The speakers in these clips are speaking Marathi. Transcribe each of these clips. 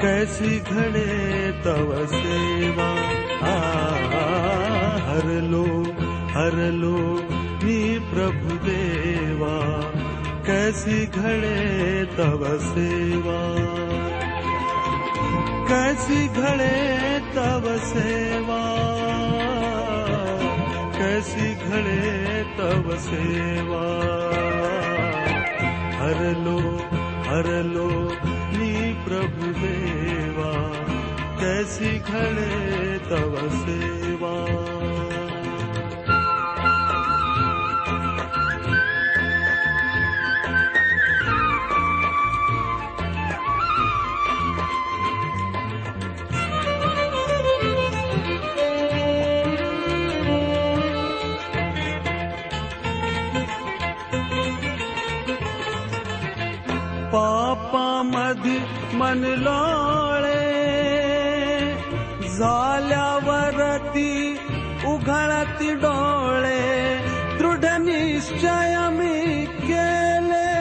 कैसी घडे तव सेवा। आ हरलो हरलो मी प्रभु देवा। कैसी घडे तव सेवा। कैसी घडे तव सेवा। कैसी घडे तव सेवा। हरलो हरलो मी प्रभु देवा कैसी घडे तव सेवा। मन लोळे झाल्यावरती उघळती डोळे दृढ निश्चय मी केले.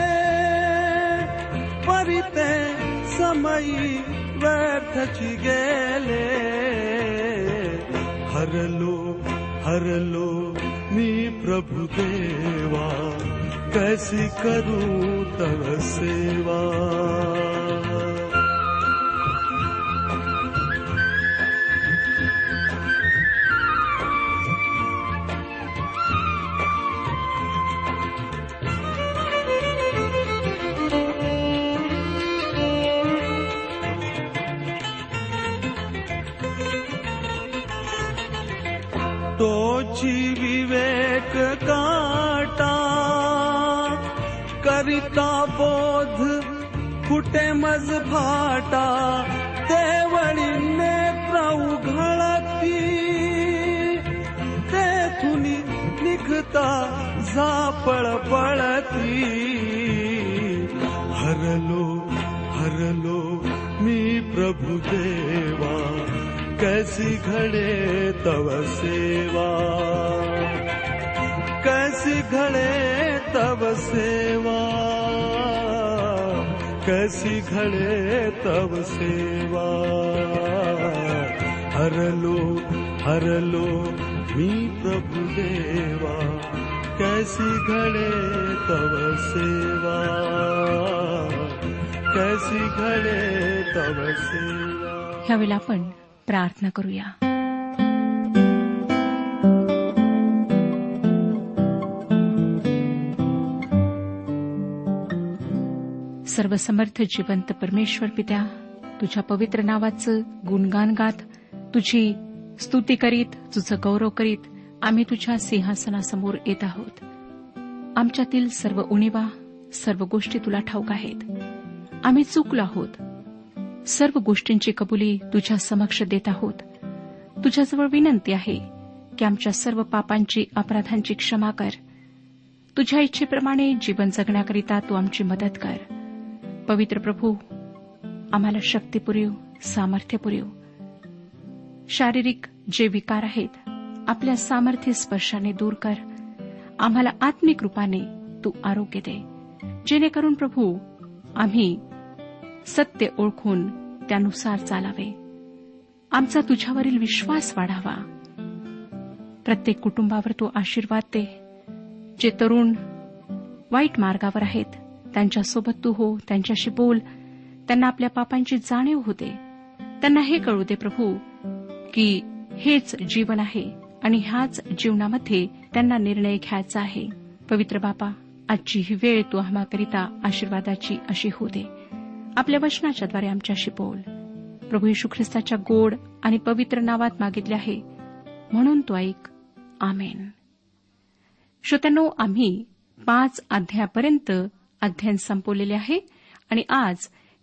परिते समयी व्यर्थची गेले. हरलो हरलो मी प्रभु देवा कैसी करूं तव सेवा का बोध कुठे मज फाटा देवळी नेत्र उघळती तेथून निघता झापळ पळती. हरलो हरलो मी प्रभु देवा कैसी घडे तव सेवा. कैसी घडे तव सेवा. कैसी घडे तब सेवा। हरलो हरलो मी प्रभु देवा कैसी घडे तव सेवा। कैसी घडे तब सेवा। ह्यावेळेला आपण प्रार्थना करूया. सर्वसमर्थ जिवंत परमेश्वर पित्या तुझ्या पवित्र नावाचं गुणगान गात तुझी स्तुती करीत तुझं गौरव करीत आम्ही तुझ्या सिंहासनासमोर येत आहोत. आमच्यातील सर्व उणीवा सर्व गोष्टी तुला ठाऊक आहेत. आम्ही चुकलो आहोत. सर्व गोष्टींची कबुली तुझ्या समक्ष देत आहोत. तुझ्याजवळ विनंती आहे की आमच्या सर्व पापांची अपराधांची क्षमा कर. तुझ्या इच्छेप्रमाणे जीवन जगण्याकरिता तू आमची मदत कर. पवित्र प्रभू आम्हाला शक्ती पुरेव सामर्थ्य शारीरिक जे विकार आहेत आपल्या सामर्थ्य स्पर्शाने दूर कर. आम्हाला आत्मिक रूपाने तू आरोग्य दे. जेणेकरून प्रभू आम्ही सत्य ओळखून त्यानुसार चालावे. आमचा तुझ्यावरील विश्वास वाढावा. प्रत्येक कुटुंबावर तू आशीर्वाद दे. जे तरुण वाईट मार्गावर आहेत त्यांच्यासोबत तू हो त्यांच्याशी बोल. त्यांना आपल्या पापांची जाणीव होते. त्यांना हे कळू दे प्रभू की हेच जीवन आहे आणि ह्याच जीवनामध्ये त्यांना निर्णय घ्यायचा आहे. पवित्र बापा आजची ही वेळ तू आम्हाकरिता आशीर्वादाची अशी होऊ दे. आपल्या वचनाच्याद्वारे आमच्याशी बोल. प्रभू येशू ख्रिस्ताच्या गोड आणि पवित्र नावात मागितले आहे. म्हणून तो ऐक. आमेन. श्रोत्यानो आम्ही पाच अध्यायापर्यंत अध्ययन संपवलेले आहे. आणि आज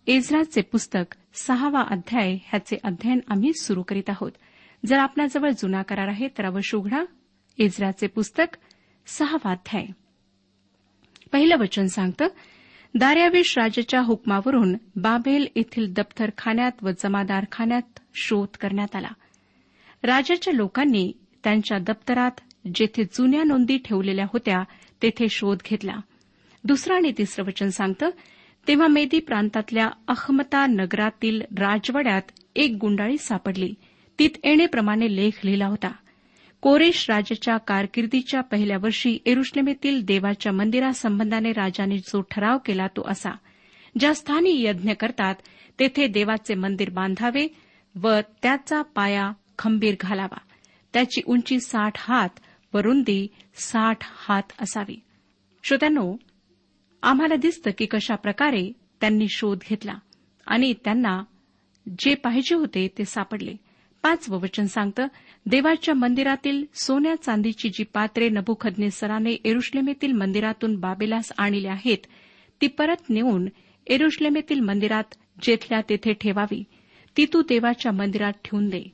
एझराचे पुस्तक सहावा अध्याय ह्याचे अध्ययन आम्ही सुरू करीत आहोत. जर आपल्याजवळ जुना करार आहे तर अवश्य उघडा. एझराचे पुस्तक सहावा अध्याय. पहिलं वचन सांगतं दार्याविश राजाच्या हुकमावरून बाबेल येथील दप्तरखान्यात व जमादारखान्यात शोध करण्यात आला. राजाच्या लोकांनी त्यांच्या दप्तरात जेथे जुन्या नोंदी ठेवलेल्या होत्या तेथे शोध घेतला. दुसरं आणि तिसरं वचन सांगतं तेव्हा मेदी प्रांतातल्या अहमता नगरातील राजवाड्यात एक गुंडाळी सापडली. तीत येणेप्रमाणे लेख लिहिला होता. कोरेश राजाच्या कारकिर्दीच्या पहिल्या वर्षी एरुश्लेमेतील देवाच्या मंदिरासंबंधाने राजाने जो ठराव केला तो असा. ज्या स्थानी यज्ञ करतात तेथे देवाचे मंदिर बांधावे व त्याचा पाया खंबीर घालावा. त्याची उंची साठ हात व रुंदी साठ हात असावी. श्रोत्यानो आम्हाला दिसतं की कशा प्रकारे त्यांनी शोध घेतला आणि त्यांना जे पाहिजे होते ते सापडले. पाचवं वचन सांगतं देवाच्या मंदिरातील सोन्या चांदीची जी पात्रे नभुखज्ञेसराने एरुश्लेमेतील मंदिरातून बाबेलास आणली आहेत ती परत नेऊन एरुश्लेमेतील मंदिरात जेथल्या तेथे ठेवावी. ती तू देवाच्या मंदिरात ठेवून दे.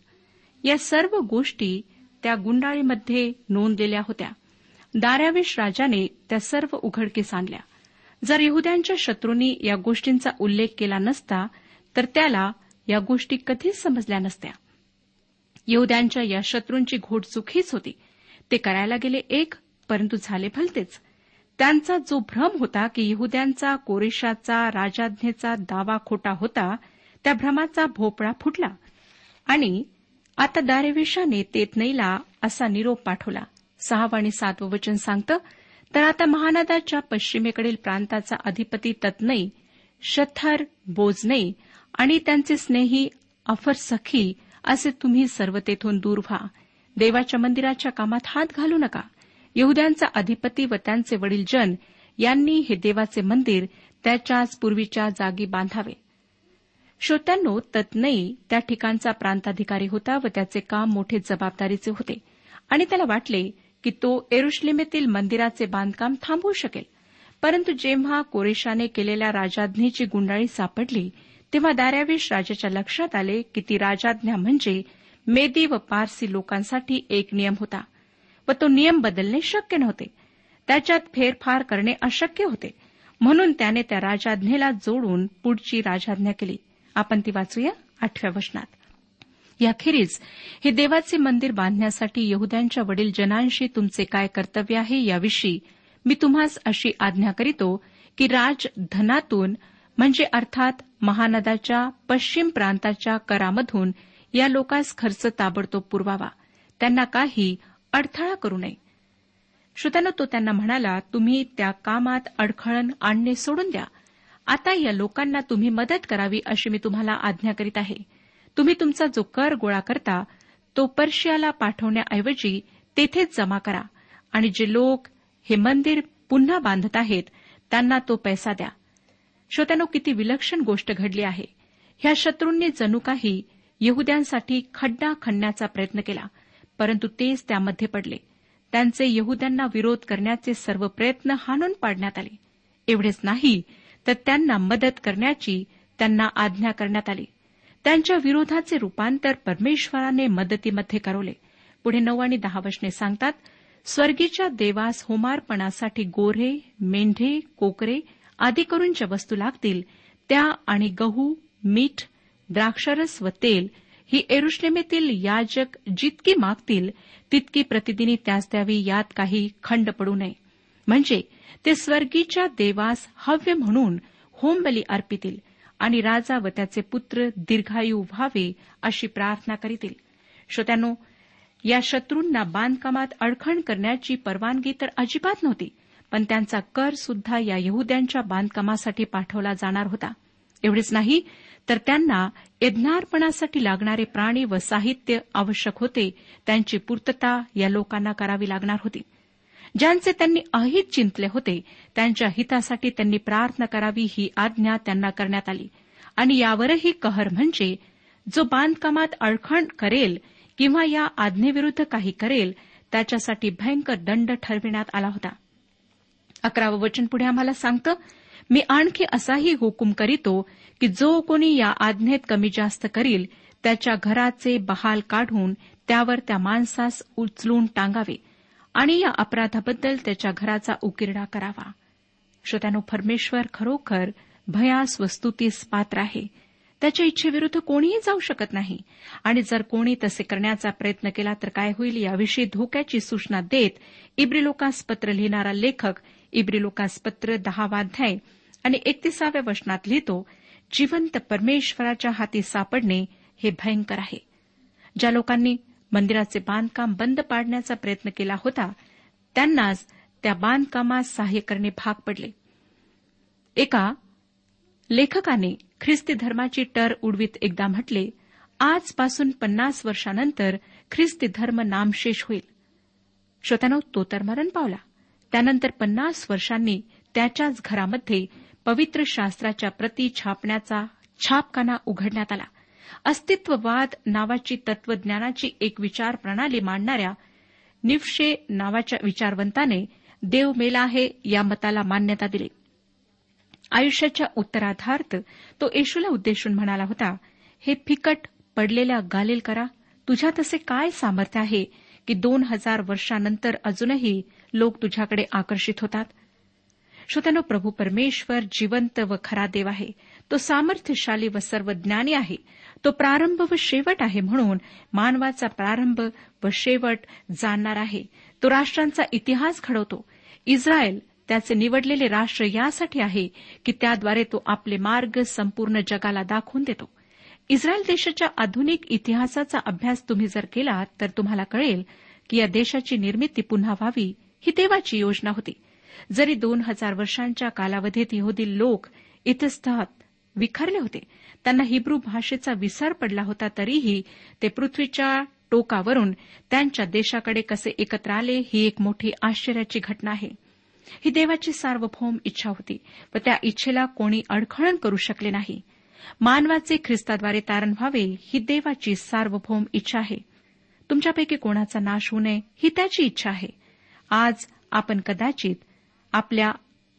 या सर्व गोष्टी त्या गुंडाळीमध्ये नोंदलेल्या होत्या. दारावेश राजाने त्या सर्व उघडकीस आणल्या. जर यहद्यांच्या शत्रूंनी या गोष्टींचा उल्लेख केला नसता तर त्याला या गोष्टी कधीच समजल्या नसत्या. यहद्यांच्या या शत्रूंची घोट चुकीच होती. ते करायला गेले एक परंतु झाले भलतेच त्यांचा जो भ्रम होता की यहद्यांचा कोरेशाचा राजाज्ञेचा दावा खोटा होता त्या भ्रमाचा भोपळा फुटला. आणि आता दारेवेशाने तेतनईला असा निरोप पाठवला. सहावं आणि सातवं वचन सांगतं तर आता महानदाच्या पश्चिमेकडील प्रांताचा अधिपती तत्नई शथर बोजनई आणि त्यांचे स्नेही अफर सखी असे तुम्ही सर्व तेथून दूर व्हा. देवाच्या मंदिराच्या कामात हात घालू नका. यहद्यांचा अधिपती व त्यांचे वडील जन यांनी हे देवाचे मंदिर त्याच्याच पूर्वीच्या जागी बांधावे. श्रोत्यांनो तत्नई त्या ठिकाणचा प्रांताधिकारी होता व त्याचे काम मोठे जबाबदारीचे होते. आणि त्याला वाटले की तो एरुश्लेमेतील मंदिराचे बांधकाम थांबवू शकेल. परंतु जेव्हा कोरेशाने केलेल्या राजाज्ञेची गुंडाळी सापडली तेव्हा दार्यावेश राजाच्या लक्षात आले की ती राजाज्ञा म्हणजे मेदी व पारसी लोकांसाठी एक नियम होता व तो नियम बदलणे शक्य नव्हते. त्याच्यात फेरफार करणे अशक्य होते. म्हणून त्याने त्या राजाज्ञेला जोडून पुढची राजाज्ञा केली. आपण ती वाचूया आठव्या वचनात. याखेरीज हे देवाचे मंदिर बांधण्यासाठी यहद्यांच्या वडील जनांशी तुमचे काय कर्तव्य आहे याविषयी मी तुम्हास अशी आज्ञा करीतो की राजधनातून म्हणजे अर्थात महानदाच्या पश्चिम प्रांताच्या करामधून या लोकांस खर्च ताबडतोब पुरवावा. त्यांना काही अडथळा करू नये. श्रोत्यानं तो त्यांना म्हणाला तुम्ही त्या कामात अडखळण आणणे सोडून द्या. आता या लोकांना तुम्ही मदत करावी अशी मी तुम्हाला आज्ञा करीत आहे. तुम्ही तुमचा जो कर गोळा करता तो पर्शियाला पाठवण्याऐवजी तेथेच जमा करा. आणि जे लोक हे मंदिर पुन्हा बांधत आहेत त्यांना तो पैसा द्या. श्रोत्यानो किती विलक्षण गोष्ट घडली आहे. ह्या शत्रूंनी जणू काही यहद्यांसाठी खड्डा खणण्याचा प्रयत्न केला परंतु तेच त्यामध्ये पडले. त्यांचे यहद्यांना विरोध करण्याचे सर्व प्रयत्न हाणून पाडण्यात आले. एवढेच नाही तर त्यांना मदत करण्याची त्यांना आज्ञा करण्यात आली. त्यांच्या विरोधाचे रूपांतर परमेश्वराने मदतीमध्ये करवले. पुढे नऊ आणि दहा वचने सांगतात स्वर्गीच्या देवास होमार्पणासाठी गोरे मेंढे कोकरे आदी करून ज्या वस्तू लागतील त्या आणि गहू मीठ द्राक्षरस व तेल ही एरुश्लेमेतील याजक जितकी मागतील तितकी प्रतिदिनी त्यास द्यावी यात काही खंड पडू नये. म्हणजे ते स्वर्गीच्या देवास हव्य म्हणून होमबली अर्पितील. आणि राजा व त्याचे पुत्र दीर्घायू व्हावे अशी प्रार्थना करीतील. श्रोत्यानो या शत्रूंना बांधकामात अडखण करण्याची परवानगी तर अजिबात नव्हती पण त्यांचा कर सुद्धा या यहद्यांच्या बांधकामासाठी पाठवला जाणार होता. एवढेच नाही तर त्यांना यज्ञार्पणासाठी लागणारे प्राणी व साहित्य आवश्यक होते त्यांची पूर्तता या लोकांना करावी लागणार होती. ज्यांचे त्यांनी अहित चिंतले होते त्यांच्या हितासाठी त्यांनी प्रार्थना करावी ही आज्ञा त्यांना करण्यात आली. आणि यावरही कहर म्हणजे जो बांधकामात अडखण करेल किंवा या आज्ञेविरुद्ध काही करेल त्याच्यासाठी भयंकर दंड ठरविण्यात आला होता. अकरावं वचन पुढे आम्हाला सांगतं मी आणखी असाही हुकूम करीतो की जो कोणी या आज्ञेत कमी जास्त करील त्याच्या घराचे बहाल काढून त्यावर त्या माणसास उचलून टांगावे. आणि या अपराधाबद्दल त्याच्या घराचा उकिरडा करावा. श्रोत्यानो परमेश्वर खरोखर भयास वस्तुतीस पात्र आहे. त्याच्या इच्छेविरुद्ध कोणीही जाऊ शकत नाही. आणि जर कोणी तसे करण्याचा प्रयत्न केला तर काय होईल याविषयी धोक्याची सूचना देत इब्रिलोकास पत्र लिहिणारा लेखक इब्रिलोकास पत्र दहावाध्याय आणि एकतीसाव्या वचनात लिहितो जिवंत परमेश्वराच्या हाती सापडणे हे भयंकर आहे. ज्या लोकांनी मंदिराचे बांधकाम बंद पाडण्याचा प्रयत्न केला होता त्यांनाच त्या बांधकामास सहाय्य करणे भाग पडले. एका लेखकाने ख्रिस्ती धर्माची टर उडवीत एकदा म्हटले आजपासून पन्नास वर्षानंतर ख्रिस्ती धर्म नामशेष होईल. श्रोत्यानो तो तर मरण पावला. त्यानंतर पन्नास वर्षांनी त्याच्याच घरामध्ये पवित्र शास्त्राच्या प्रती छापण्याचा छापखाना उघडण्यात आला. अस्तित्ववाद नावाची तत्वज्ञानाची एक विचार प्रणाली मांडणाऱ्या निफशे नावाच्या विचारवंताने देव मेला आहे या मताला मान्यता दिली. आयुष्याच्या उत्तराधार्थ तो येशूला उद्देशून म्हणाला होता हे फिकट पडलेल्या गालिल करा. तुझ्या तसे काय सामर्थ्य आहे की दोन हजार वर्षानंतर अजूनही लोक तुझ्याकडे आकर्षित होतात? श्रोत्यानो प्रभू परमेश्वर जिवंत व खरा देव आहे. तो सामर्थ्यशाली व सर्वज्ञानी आहे. तो प्रारंभ व शेवट आहे म्हणून मानवाचा प्रारंभ व शेवट जाणणार आहे. तो राष्ट्रांचा इतिहास घडवतो. इस्रायल त्याचे निवडलेले राष्ट्र यासाठी आहे की त्याद्वारे तो आपले मार्ग संपूर्ण जगाला दाखवून देतो. इस्रायल देशाच्या आधुनिक इतिहासाचा अभ्यास तुम्ही जर केला तर तुम्हाला कळेल की या देशाची निर्मिती पुन्हा व्हावी ही देवाची योजना होती. जरी दोन हजार वर्षांच्या कालावधीत यहुदी लोक इतस्तहात विखरले होते त्यांना हिब्रू भाषेचा विसर पडला होता तरीही ते पृथ्वीच्या टोकावरून त्यांच्या देशाकडे कसे एकत्र आले ही एक मोठी आश्चर्याची घटना आहे. ही देवाची सार्वभौम इच्छा होती व त्या इच्छेला कोणी अडखळण करू शकले नाही. मानवाचे ख्रिस्ताद्वारे तारण व्हावे ही देवाची सार्वभौम इच्छा आहे. तुमच्यापैकी कोणाचा नाश होऊ नये ही त्याची इच्छा आहे. आज आपण कदाचित आपल्या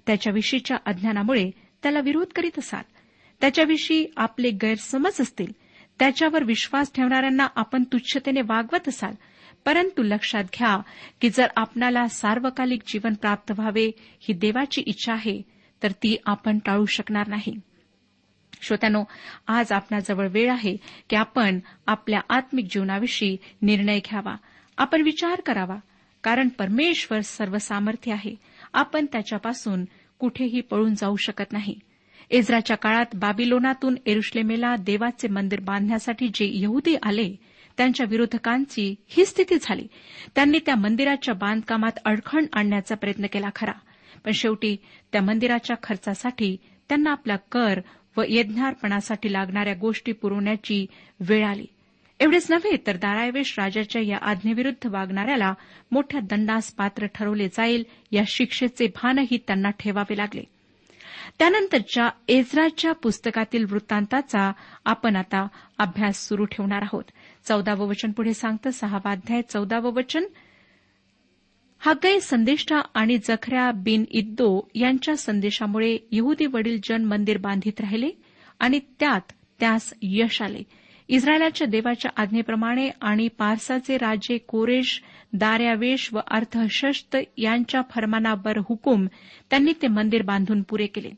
त्याच्याविषयीच्या अज्ञानामुळे त्याला विरोध करीत असाल. त्याच्याविषयी आपले गैरसमज असतील. त्याच्यावर विश्वास ठेवणाऱ्यांना आपण तुच्छतेने वागवत असाल. परंतु लक्षात घ्या की जर आपणाला सार्वकालिक जीवन प्राप्त व्हावे ही देवाची इच्छा आहे तर ती आपण टाळू शकणार नाही. श्रोत्यानो आज आपणाजवळ वेळ आहे की आपण आपल्या आत्मिक जीवनाविषयी निर्णय घ्यावा. आपण विचार करावा कारण परमेश्वर सर्वसामर्थ्य आहे. आपण त्याच्यापासून कुठेही पळून जाऊ शकत नाही. इस्राच्या काळात बाबिलोनातून एरुश्लेमेला देवाचे मंदिर बांधण्यासाठी जे यहुदी आले त्यांच्या विरोधकांची ही स्थिती झाली. त्यांनी त्या मंदिराच्या बांधकामात अडखण आणण्याचा प्रयत्न केला खरा. पण शेवटी त्या मंदिराच्या खर्चासाठी त्यांना आपला कर व यज्ञार्पणासाठी लागणाऱ्या गोष्टी पुरवण्याची वेळ आली. एवढेच नव्हे तर दारायवेश राजाच्या या आज्ञेविरुद्ध वागणाऱ्याला मोठ्या दंडास पात्र ठरवले जाईल या शिक्षेचे भानही त्यांना ठेवावे लागले. त्यानंतरच्या एजराच्या पुस्तकातील वृत्तांताचा आपण आता अभ्यास सुरू ठेवणार आहोत. चौदावं वचन पुढे सांगतं सहावाध्याय चौदावं वचन. हगै संदेष्टा आणि जखऱ्या बिन इद्दो यांच्या संदेशामुळे यहुदी वडील जन मंदिर बांधित राहिले आणि त्यात त्यास यश आले. इस्रायलाच्या देवाच्या आज्ञेप्रमाणे आणि पारसाचे राजे कोरेश दार्यावेश व अर्थशस्त यांच्या फरमानावर हुकूम त्यांनी ते मंदिर बांधून पुरे केले.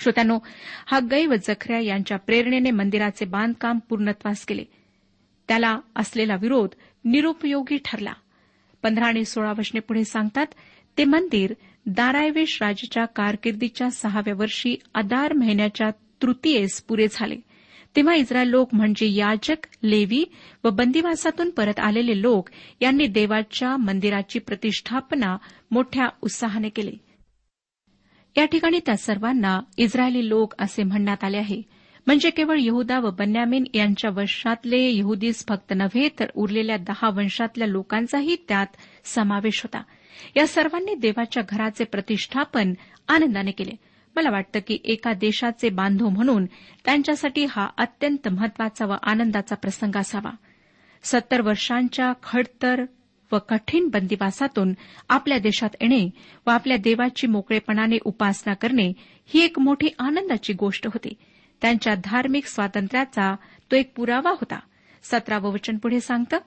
श्रोत्यानो हग्गई व जखऱ्या यांच्या प्रेरणेने मंदिराचे बांधकाम पूर्णत्वास केले. त्याला असलेला विरोध निरुपयोगी ठरला. पंधरा आणि सोळा वचने पुढे सांगतात ते मंदिर दारायवेश राजेच्या कारकिर्दीच्या सहाव्या वर्षी अदार महिन्याच्या तृतीयेस पुरे झाले. तेव्हा इस्रायल लोक म्हणजे याजक लेवी व बंदिवासातून परत आलेले लोक यांनी देवाच्या मंदिराची प्रतिष्ठापना मोठ्या उत्साहाने केली. या ठिकाणी त्या सर्वांना इस्रायली लोक असे म्हणण्यात आले आहे. म्हणजे केवळ यहदा व बन्यामीन यांच्या वंशातले यहुदीस फक्त नव्हे तर उरलेल्या दहा वंशातल्या लोकांचाही त्यात समावेश होता. या सर्वांनी देवाच्या घराचे प्रतिष्ठापन आनंदाने केले. मला वाटतं की एका देशाचे बांधव म्हणून त्यांच्यासाठी हा अत्यंत महत्त्वाचा व आनंदाचा प्रसंग असावा. सत्तर वर्षांच्या खडतर व कठीण बंदिवासातून आपल्या देशात येणे व आपल्या देवाची मोकळेपणाने उपासना करणे ही एक मोठी आनंदाची गोष्ट होती. त्यांच्या धार्मिक स्वातंत्र्याचा तो एक पुरावा होता. सतरावं वचन पुढे सांगतं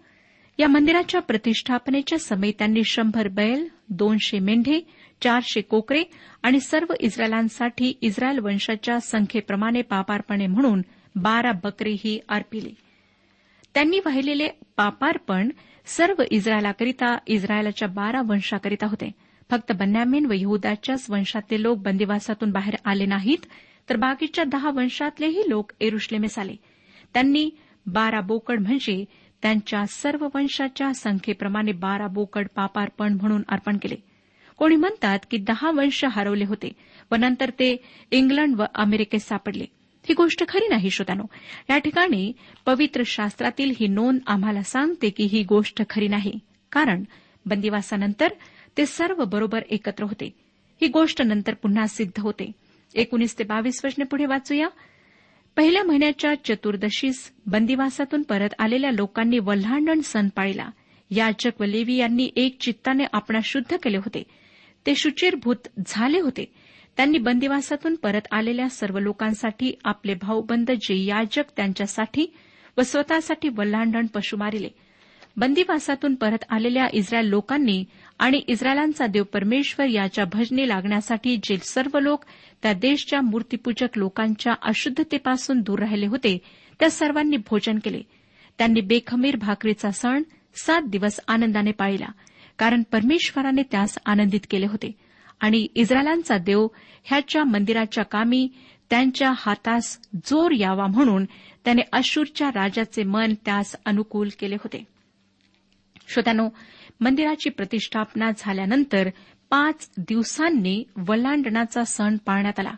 या मंदिराच्या प्रतिष्ठापनेच्या समयी त्यांनी शंभर बैल दोनशे मेंढे चारशे कोकरे आणि सर्व इस्रायलांसाठी इस्रायल वंशाच्या संख्येप्रमाणे पापार्पणे म्हणून बारा बकरीही अर्पिली. त्यांनी वाहिलेले पापार्पण सर्व इस्रायलाकरिता इस्रायलाच्या बारा वंशाकरिता होते. फक्त बन्यामीन व यहदाच्याच वंशातले लोक बंदिवासातून बाहेर आले नाहीत तर बाकीच्या दहा वंशातलेही लोक एरुश्लेमेस आले. त्यांनी बारा बोकड म्हणजे त्यांच्या सर्व वंशाच्या संख्येप्रमाणे बारा बोकड पापार्पण म्हणून अर्पण केले. कोणी म्हणतात की दहा वंश हरवले होते व नंतर ते इंग्लंड व अमेरिकेत सापडले. ही गोष्ट खरी नाही श्रोतानो या ठिकाणी पवित्र शास्त्रातील ही नोंद आम्हाला सांगते की ही गोष्ट खरी नाही. कारण बंदिवासानंतर ते सर्व बरोबर एकत्र होते. ही गोष्ट नंतर पुन्हा सिद्ध होते. एकोणीस ते बावीस वचने पुढे वाचूया. पहिल्या महिन्याच्या चतुर्दशीस बंदिवासातून परत आलेल्या लोकांनी वल्हांडण सण पाळला. याचक व लेवी यांनी एक चित्ताने आपणा शुद्ध केले होते. ते शुचिरभूत झाले होते. त्यांनी बंदिवासातून परत आलेल्या सर्व लोकांसाठी आपले भाऊबंद जे याजक त्यांच्यासाठी व स्वतःसाठी वल्हांडण पशु मारिले बंदिवासातून परत आलेल्या इस्रायल लोकांनी आणि इस्रायलांचा देव परमेश्वर याच्या भजने लागण्यासाठी जे सर्व लोक त्या देशच्या मूर्तीपूजक लोकांच्या अशुद्धतेपासून दूर राहिले होते. त्या सर्वांनी भोजन केले. त्यांनी बेखमीर भाकरीचा सण सात दिवस आनंदाने पाळला कारण परमेश्वराने त्यास आनंदित केले होते. आणि इस्रायलांचा देव ह्याच्या मंदिराच्या कामी त्यांच्या हातास जोर यावा म्हणून त्याने अशूरच्या राजाचे मन त्यास अनुकूल केले होते. श्रोत्यानो मंदिराची प्रतिष्ठापना झाल्यानंतर पाच दिवसांनी वल्लांडणाचा सण पाळण्यात आला.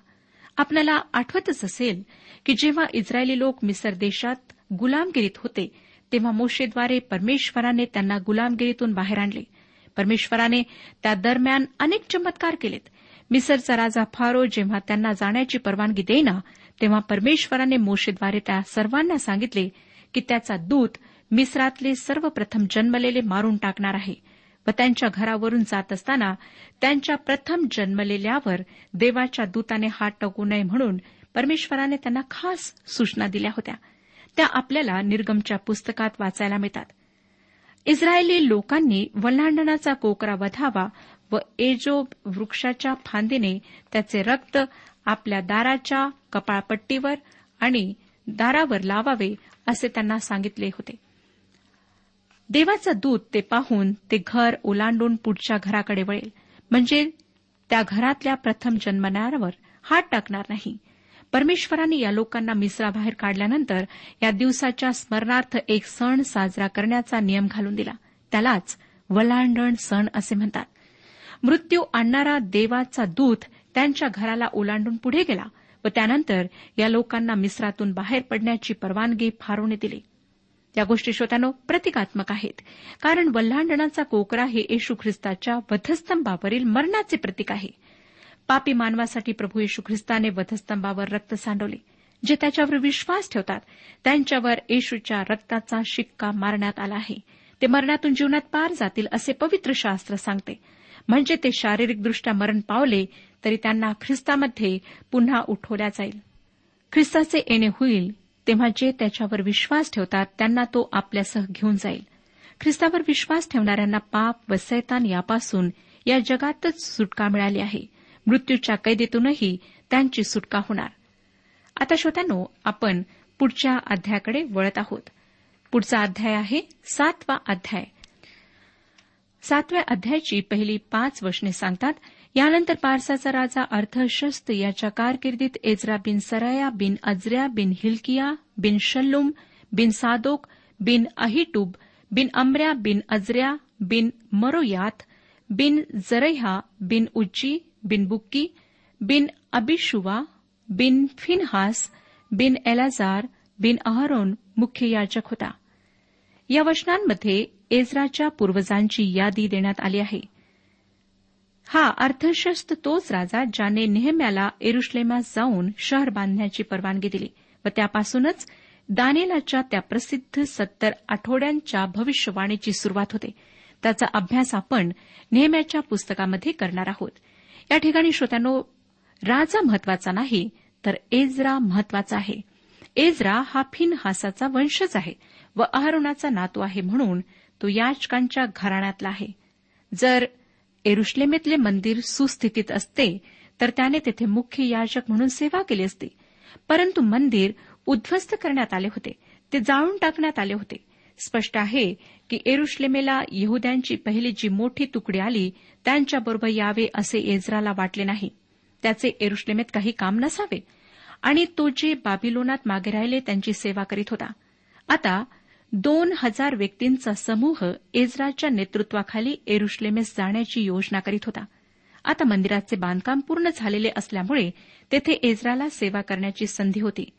आपल्याला आठवतच असेल की जेव्हा इस्रायली लोक मिसर देशात गुलामगिरीत होते तेव्हा मोशेद्वारे परमेश्वराने त्यांना गुलामगिरीतून बाहेर आणले. परमेश्वराने त्या दरम्यान अनेक चमत्कार केलेत. मिसरचा राजा फारो जेव्हा त्यांना जाण्याची परवानगी देईना तेव्हा परमेश्वराने मोशेद्वारे त्या सर्वांना सांगितले की त्याचा दूत मिस्रातले सर्वप्रथम जन्मलेले मारून टाकणार आहे व त्यांच्या घरावरून जात असताना त्यांच्या प्रथम जन्मलेल्यावर देवाच्या दूताने हात टाकू नये म्हणून परमेश्वराने त्यांना खास सूचना दिल्या होत्या. त्या आपल्याला निर्गमच्या पुस्तकात वाचायला मिळतात. इस्रायली लोकांनी वल्हांडणाचा कोकरा वधावा व एजोब वृक्षाच्या फांदीने त्याचे रक्त आपल्या दाराच्या कपाळपट्टीवर आणि दारावर लावावे असे त्यांना सांगितले होते. देवाचा दूत ते पाहून ते घर ओलांडून पुढच्या घराकडे वळेल. म्हणजे त्या घरातल्या प्रथम जन्मणाऱ्यावर हात टाकणार नाही. परमेश्वराने या लोकांना मिसराबाहेर काढल्यानंतर या दिवसाच्या स्मरणार्थ एक सण साजरा करण्याचा नियम घालून दिला. त्यालाच वलांडण सण असे म्हणतात. मृत्यू आणणारा देवाचा दूत त्यांच्या घराला ओलांडून पुढे गेला व त्यानंतर या लोकांना मिस्रातून बाहेर पडण्याची परवानगी फारोने दिली. या गोष्टी श्रोत्यानो प्रतिकात्मक आहेत. कारण वल्हांडणाचा कोकरा हे येशू ख्रिस्ताच्या वधस्तंभावरील मरणाचे प्रतीक आहे. पापी मानवासाठी प्रभू येशू ख्रिस्ताने वधस्तंभावर रक्त सांडवले जे त्याच्यावर विश्वास ठेवतात. त्यांच्यावर येशूच्या रक्ताचा शिक्का मारण्यात आला आहे. ते मरणातून जीवनात पार जातील असे पवित्र शास्त्र सांगते. म्हणजे ते शारीरिकदृष्ट्या मरण पावले तरी त्यांना ख्रिस्तामध्ये पुन्हा उठवल्या जाईल. ख्रिस्ताचे येणे होईल तेव्हा जे त्याच्यावर विश्वास ठेवतात त्यांना तो आपल्यासह घेऊन जाईल. ख्रिस्तावर विश्वास ठेवणाऱ्यांना पाप व सैतान यापासून या जगातच सुटका मिळाली आहे. मृत्यूच्या कैदेतूनही त्यांची सुटका होणार. आता श्रोत्यानो आपण पुढच्या अध्यायाकडे वळत आहोत. पुढचा अध्याय आहे सातवा अध्याय. सातव्या अध्यायाची पहिली पाच वचने सांगतात यानंतर पारसाचा राजा अर्थशस्त याच्या कारकिर्दीत एजरा बिन सराया बिन अजऱ्या बिन हिलकिया बिन शल्लुम बिन सादोक बिन अहिटूब बिन अमऱ्या बिन अजऱ्या बिन मरोयात बिन जरैहा बिन उज्जी बिन बुक्की बिन अबिशुवा बिन फिनहास बिन एलाजार बिन अहरोन मुख्य याचक होता. या वचनांमध्ये एजराच्या पूर्वजांची यादी देण्यात आली आहे. हा अर्थशस्त तोच राजा ज्याने नेहम्याला एरुश्लेमात जाऊन शहर बांधण्याची परवानगी दिली व त्यापासूनच दानेलाच्या त्या प्रसिद्ध सत्तर आठवड्यांच्या भविष्यवाणीची सुरुवात होते. त्याचा अभ्यास आपण नेहम्याच्या पुस्तकामध्ये करणार आहोत. या ठिकाणी श्रोत्यानो राजा महत्त्वाचा नाही तर एजरा महत्त्वाचा आहे. एजरा हा फिन हासाचा वंशज आहे व अहरुणाचा नातू आहे म्हणून तो याचकांच्या घराण्यातला आहे. जर एरुश्लेमेतले मंदिर सुस्थितीत असते तर त्याने तेथे मुख्य याचक म्हणून सेवा केली असती. परंतु मंदिर उद्ध्वस्त करण्यात आले होते ते जाळून टाकण्यात आले होते. स्पष्ट आहे की एरुश्लेमेला यहद्यांची पहिली जी मोठी तुकडी आली त्यांच्याबरोबर यावे असे एजराला वाटले नाही. त्याचे एरुश्लेमेत काही काम नसावे. आणि तो जे बाबिलोनात मागे राहिले त्यांची सेवा करीत होता. आता दोन हजार व्यक्तींचा समूह एजराच्या नेतृत्वाखाली एरुश्लेमेस जाण्याची योजना करीत होता. आता मंदिराचे बांधकाम पूर्ण झालेले असल्यामुळे तेथे एजराला सेवा करण्याची संधी होती.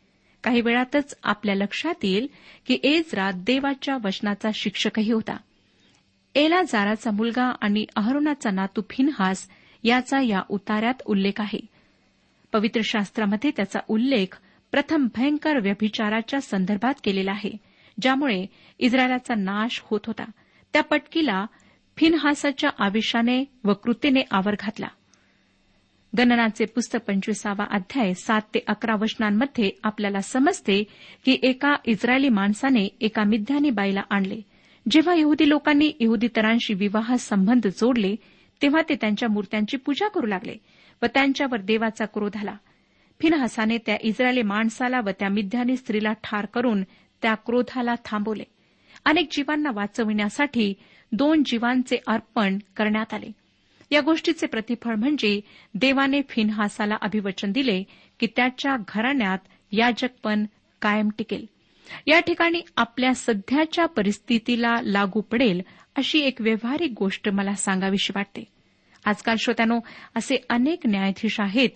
काही वेळातच आपल्या लक्षात येईल की एजरा देवाच्या वचनाचा शिक्षकही होता. एला जाराचा मुलगा आणि अहरोनाचा नातू फिनहास याचा या उतार्यात उल्लेख आहे. पवित्र शास्त्रामध्ये त्याचा उल्लेख प्रथम भयंकर व्यभिचाराच्या संदर्भात केलेला आहे. ज्यामुळे इस्रायलाचा नाश होत होता. त्या पटकीला फिनहासाच्या आवेशाने व कृतीने आवर घातला. गणनाचे पुस्तक पंचवीसावा अध्याय सात ते अकरा वचनांमध्ये आपल्याला समजते की एका इस्रायली माणसाने एका मिथ्यानी बाईला आणले. जेव्हा यहुदी लोकांनी यहुदीतरांशी विवाह संबंध जोडले तेव्हा ते त्यांच्या मूर्त्यांची पूजा करू लागले व त्यांच्यावर देवाचा क्रोध आला. फिनहासाने त्या इस्रायली माणसाला व त्या मिथ्यानी स्त्रीला ठार करून त्या क्रोधाला थांबवले. अनेक जीवांना वाचविण्यासाठी दोन जीवांचे अर्पण करण्यात आले. या गोष्टीचे प्रतिफळ म्हणजे देवाने फिनहासाला अभिवचन दिले की त्याच्या घराण्यात याजकपण कायम टिकेल. या ठिकाणी आपल्या सध्याच्या परिस्थितीला लागू पडेल अशी एक व्यवहारिक गोष्ट मला सांगावीशी वाटते. आजकाल श्रोत्यानो असे अनेक न्यायाधीश आहेत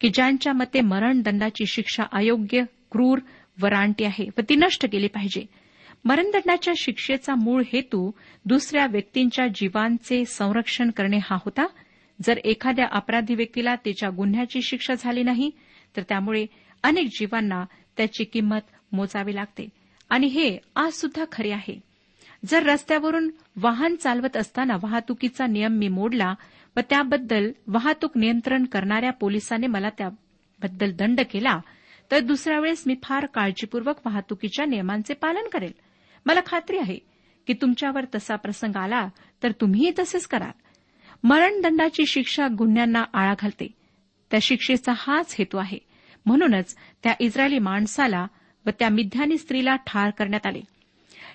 की ज्यांच्या मते मरणदंडाची शिक्षा अयोग्य क्रूर व रानटी आहे व ती नष्ट केली पाहिजे. मरणदंडाच्या शिक्षेचा मूळ हेतू दुसऱ्या व्यक्तींच्या जीवांचे संरक्षण करणे हा होता. जर एखाद्या अपराधी व्यक्तीला त्याच्या गुन्ह्याची शिक्षा झाली नाही तर त्यामुळे अनेक जीवांना त्याची किंमत मोजावी लागते. आणि हे आज सुद्धा खरे आहे. जर रस्त्यावरून वाहन चालवत असताना वाहतुकीचा नियम मी मोडला व त्याबद्दल वाहतूक नियंत्रण करणाऱ्या पोलिसांनी मला त्याबद्दल दंड केला तर दुसऱ्या वेळेस मी फार काळजीपूर्वक वाहतुकीच्या नियमांचे पालन करेल. मला खात्री आहे की तुमच्यावर तसा प्रसंग आला तर तुम्हीही तसेच कराल. मरणदंडाची शिक्षा गुन्ह्यांना आळा घालते. त्या शिक्षेचा हाच हेतू आहे. म्हणूनच त्या इस्रायली माणसाला व त्या मिथ्यानी स्त्रीला ठार करण्यात आले.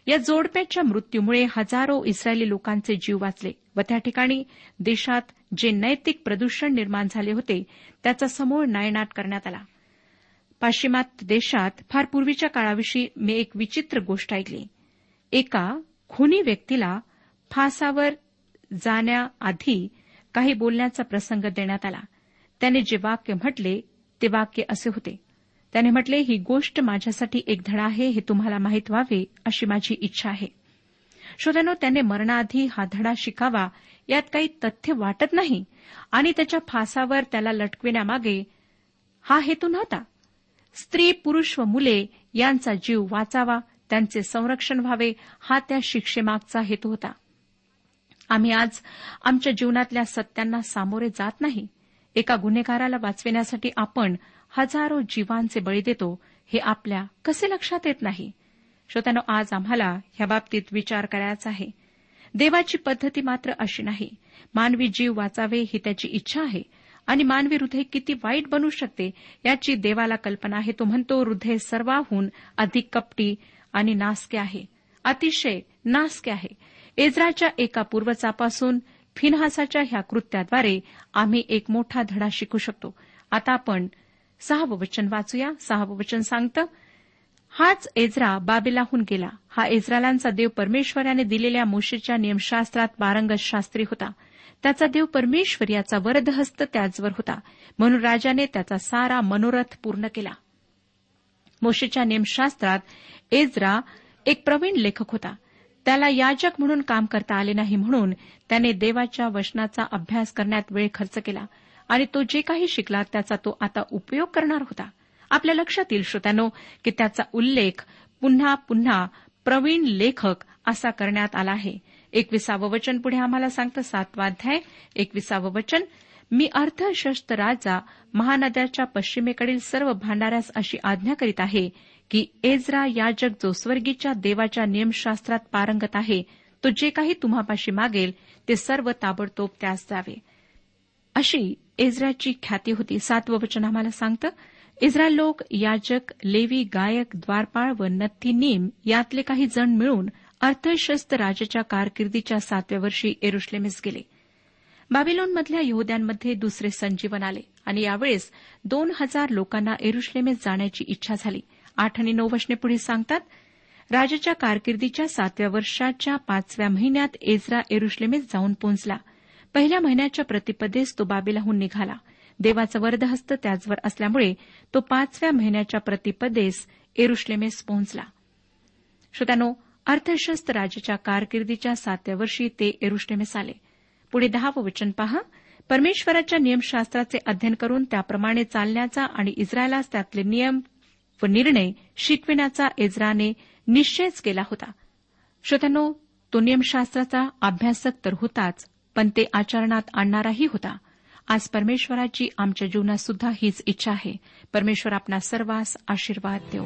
या जोडप्याच्या मृत्यूमुळे हजारो इस्रायली लोकांचे जीव वाचले व त्या ठिकाणी देशात जे नैतिक प्रदूषण निर्माण झाले होते त्याचा समूळ नायनाट करण्यात आला. पाश्चिमात्य देशात फार पूर्वीच्या काळाविषयी मी एक विचित्र गोष्ट ऐकली. एका खुनी व्यक्तीला फासावर जाण्याआधी काही बोलण्याचा प्रसंग देण्यात आला. त्याने जे वाक्य म्हटले ते वाक्य असे होते. त्याने म्हटले ही गोष्ट माझ्यासाठी एक धडा आहे हे तुम्हाला माहीत व्हावे अशी माझी इच्छा आहे. श्रोत्यानो त्याने मरणाआधी हा धडा शिकावा यात काही तथ्य वाटत नाही. आणि त्याच्या फासावर त्याला लटकविण्यामागे हा हेतू नव्हता. स्त्री पुरुष व मुले यांचा जीव वाचावा त्यांचे संरक्षण व्हावे हा त्या शिक्षेमागचा हेतू होता. आम्ही आज आमच्या जीवनातल्या सत्यांना सामोरे जात नाही. एका गुन्हेगाराला वाचविण्यासाठी आपण हजारो जीवांचे बळी देतो हे आपल्या कसे लक्षात येत नाही? श्रोत्यानो आज आम्हाला ह्या बाबतीत विचार करायचा आहे. देवाची पद्धती मात्र अशी नाही. मानवी जीव वाचावे ही त्याची इच्छा आहे. आणि मानवी हृदय किती वाईट बनू शकते याची देवाला कल्पना आहे. तो म्हणतो हृदय सर्वाहून अधिक कपटी आणि नासके आहे. अतिशय नासके आहे. एज्राच्या एका पूर्वजापासून फिनहासाच्या ह्या कृत्याद्वारे आम्ही एक मोठा धडा शिकू शकतो. आता आपण सहावं वचन वाचूया. सहावं वचन सांगतं हाच एज्रा बाबेलाहून गेला. हा इस्रायलांचा देव परमेश्वर याने दिलेल्या मोशेच्या नियमशास्त्रात पारंगत शास्त्री होता. त्याचा देव परमेश्वर याचा वरदहस्त त्याचवर होता. म्हणून राजाने त्याचा सारा मनोरथ पूर्ण केला. मोशेच्या नेमशास्त्रात एजरा एक प्रवीण लेखक होता. त्याला याजक म्हणून काम करता आले नाही म्हणून त्याने देवाच्या वचनाचा अभ्यास करण्यात वेळ खर्च केला. आणि तो जे काही शिकला त्याचा तो आता उपयोग करणार होता. आपल्या लक्षात येईल श्रोत्यानो की त्याचा उल्लेख पुन्हा पुन्हा प्रवीण लेखक असा करण्यात आला आहे. एकविसावं वचन पुढे आम्हाला सांगतं सातवाध्याय एकविसावं वचन. मी अर्थशस्त्र राजा महानद्याच्या पश्चिमेकडील सर्व भांडाऱ्यास अशी आज्ञा करीत आहे की एजरा याजक जो स्वर्गीच्या देवाच्या नियमशास्त्रात पारंगत आहे तो जे काही तुम्हापाशी मागेल ते सर्व ताबडतोब त्यास द्यावे. अशी एज्राची ख्याती होती. सातवं वचन आम्हाला सांगतं इस्रायल लोक याजक लेवी गायक द्वारपाळ व नत्थी नीम यातले काही जण मिळून अर्थशस्त्र राजाच्या कारकिर्दीच्या सातव्या वर्षी एरुश्लेमेस गेले. बाबिलोनमधल्या यहद्यांमध्ये दुसरे संजीवन आले आणि यावेळेस दोन हजार लोकांना एरुश्लेमेस जाण्याची इच्छा झाली. आठ आणि नऊ वचने पुढे सांगतात राजाच्या कारकिर्दीच्या सातव्या वर्षाच्या पाचव्या महिन्यात एजरा एरुश्लेमेस जाऊन पोहोचला. पहिल्या महिन्याच्या प्रतिपदेस तो बाबेलाहून निघाला. देवाचं वरदहस्त त्याचवर असल्यामुळे तो पाचव्या महिन्याच्या प्रतिपदेस एरुश्लेमेस पोहोचला. श्रोत्यानो अर्थशस्त्र राजाच्या कारकिर्दीच्या सातव्या वर्षी ते एरुष्टेमेस आले पुढे दहावं वचन पहा. परमेश्वराच्या नियमशास्त्राचे अध्ययन करून त्याप्रमाणे चालण्याचा आणि इस्रायलास त्यातले नियम व निर्णय शिकविण्याचा इस्राने निश्चयच केला होता. श्रोत्यानो तो नियमशास्त्राचा अभ्यासक तर होताच पण ते आचरणात आणणाराही होता. आज परमेश्वराची आमच्या जीवनात सुद्धा हीच इच्छा आहे. परमेश्वर आपला सर्वांस आशीर्वाद देऊ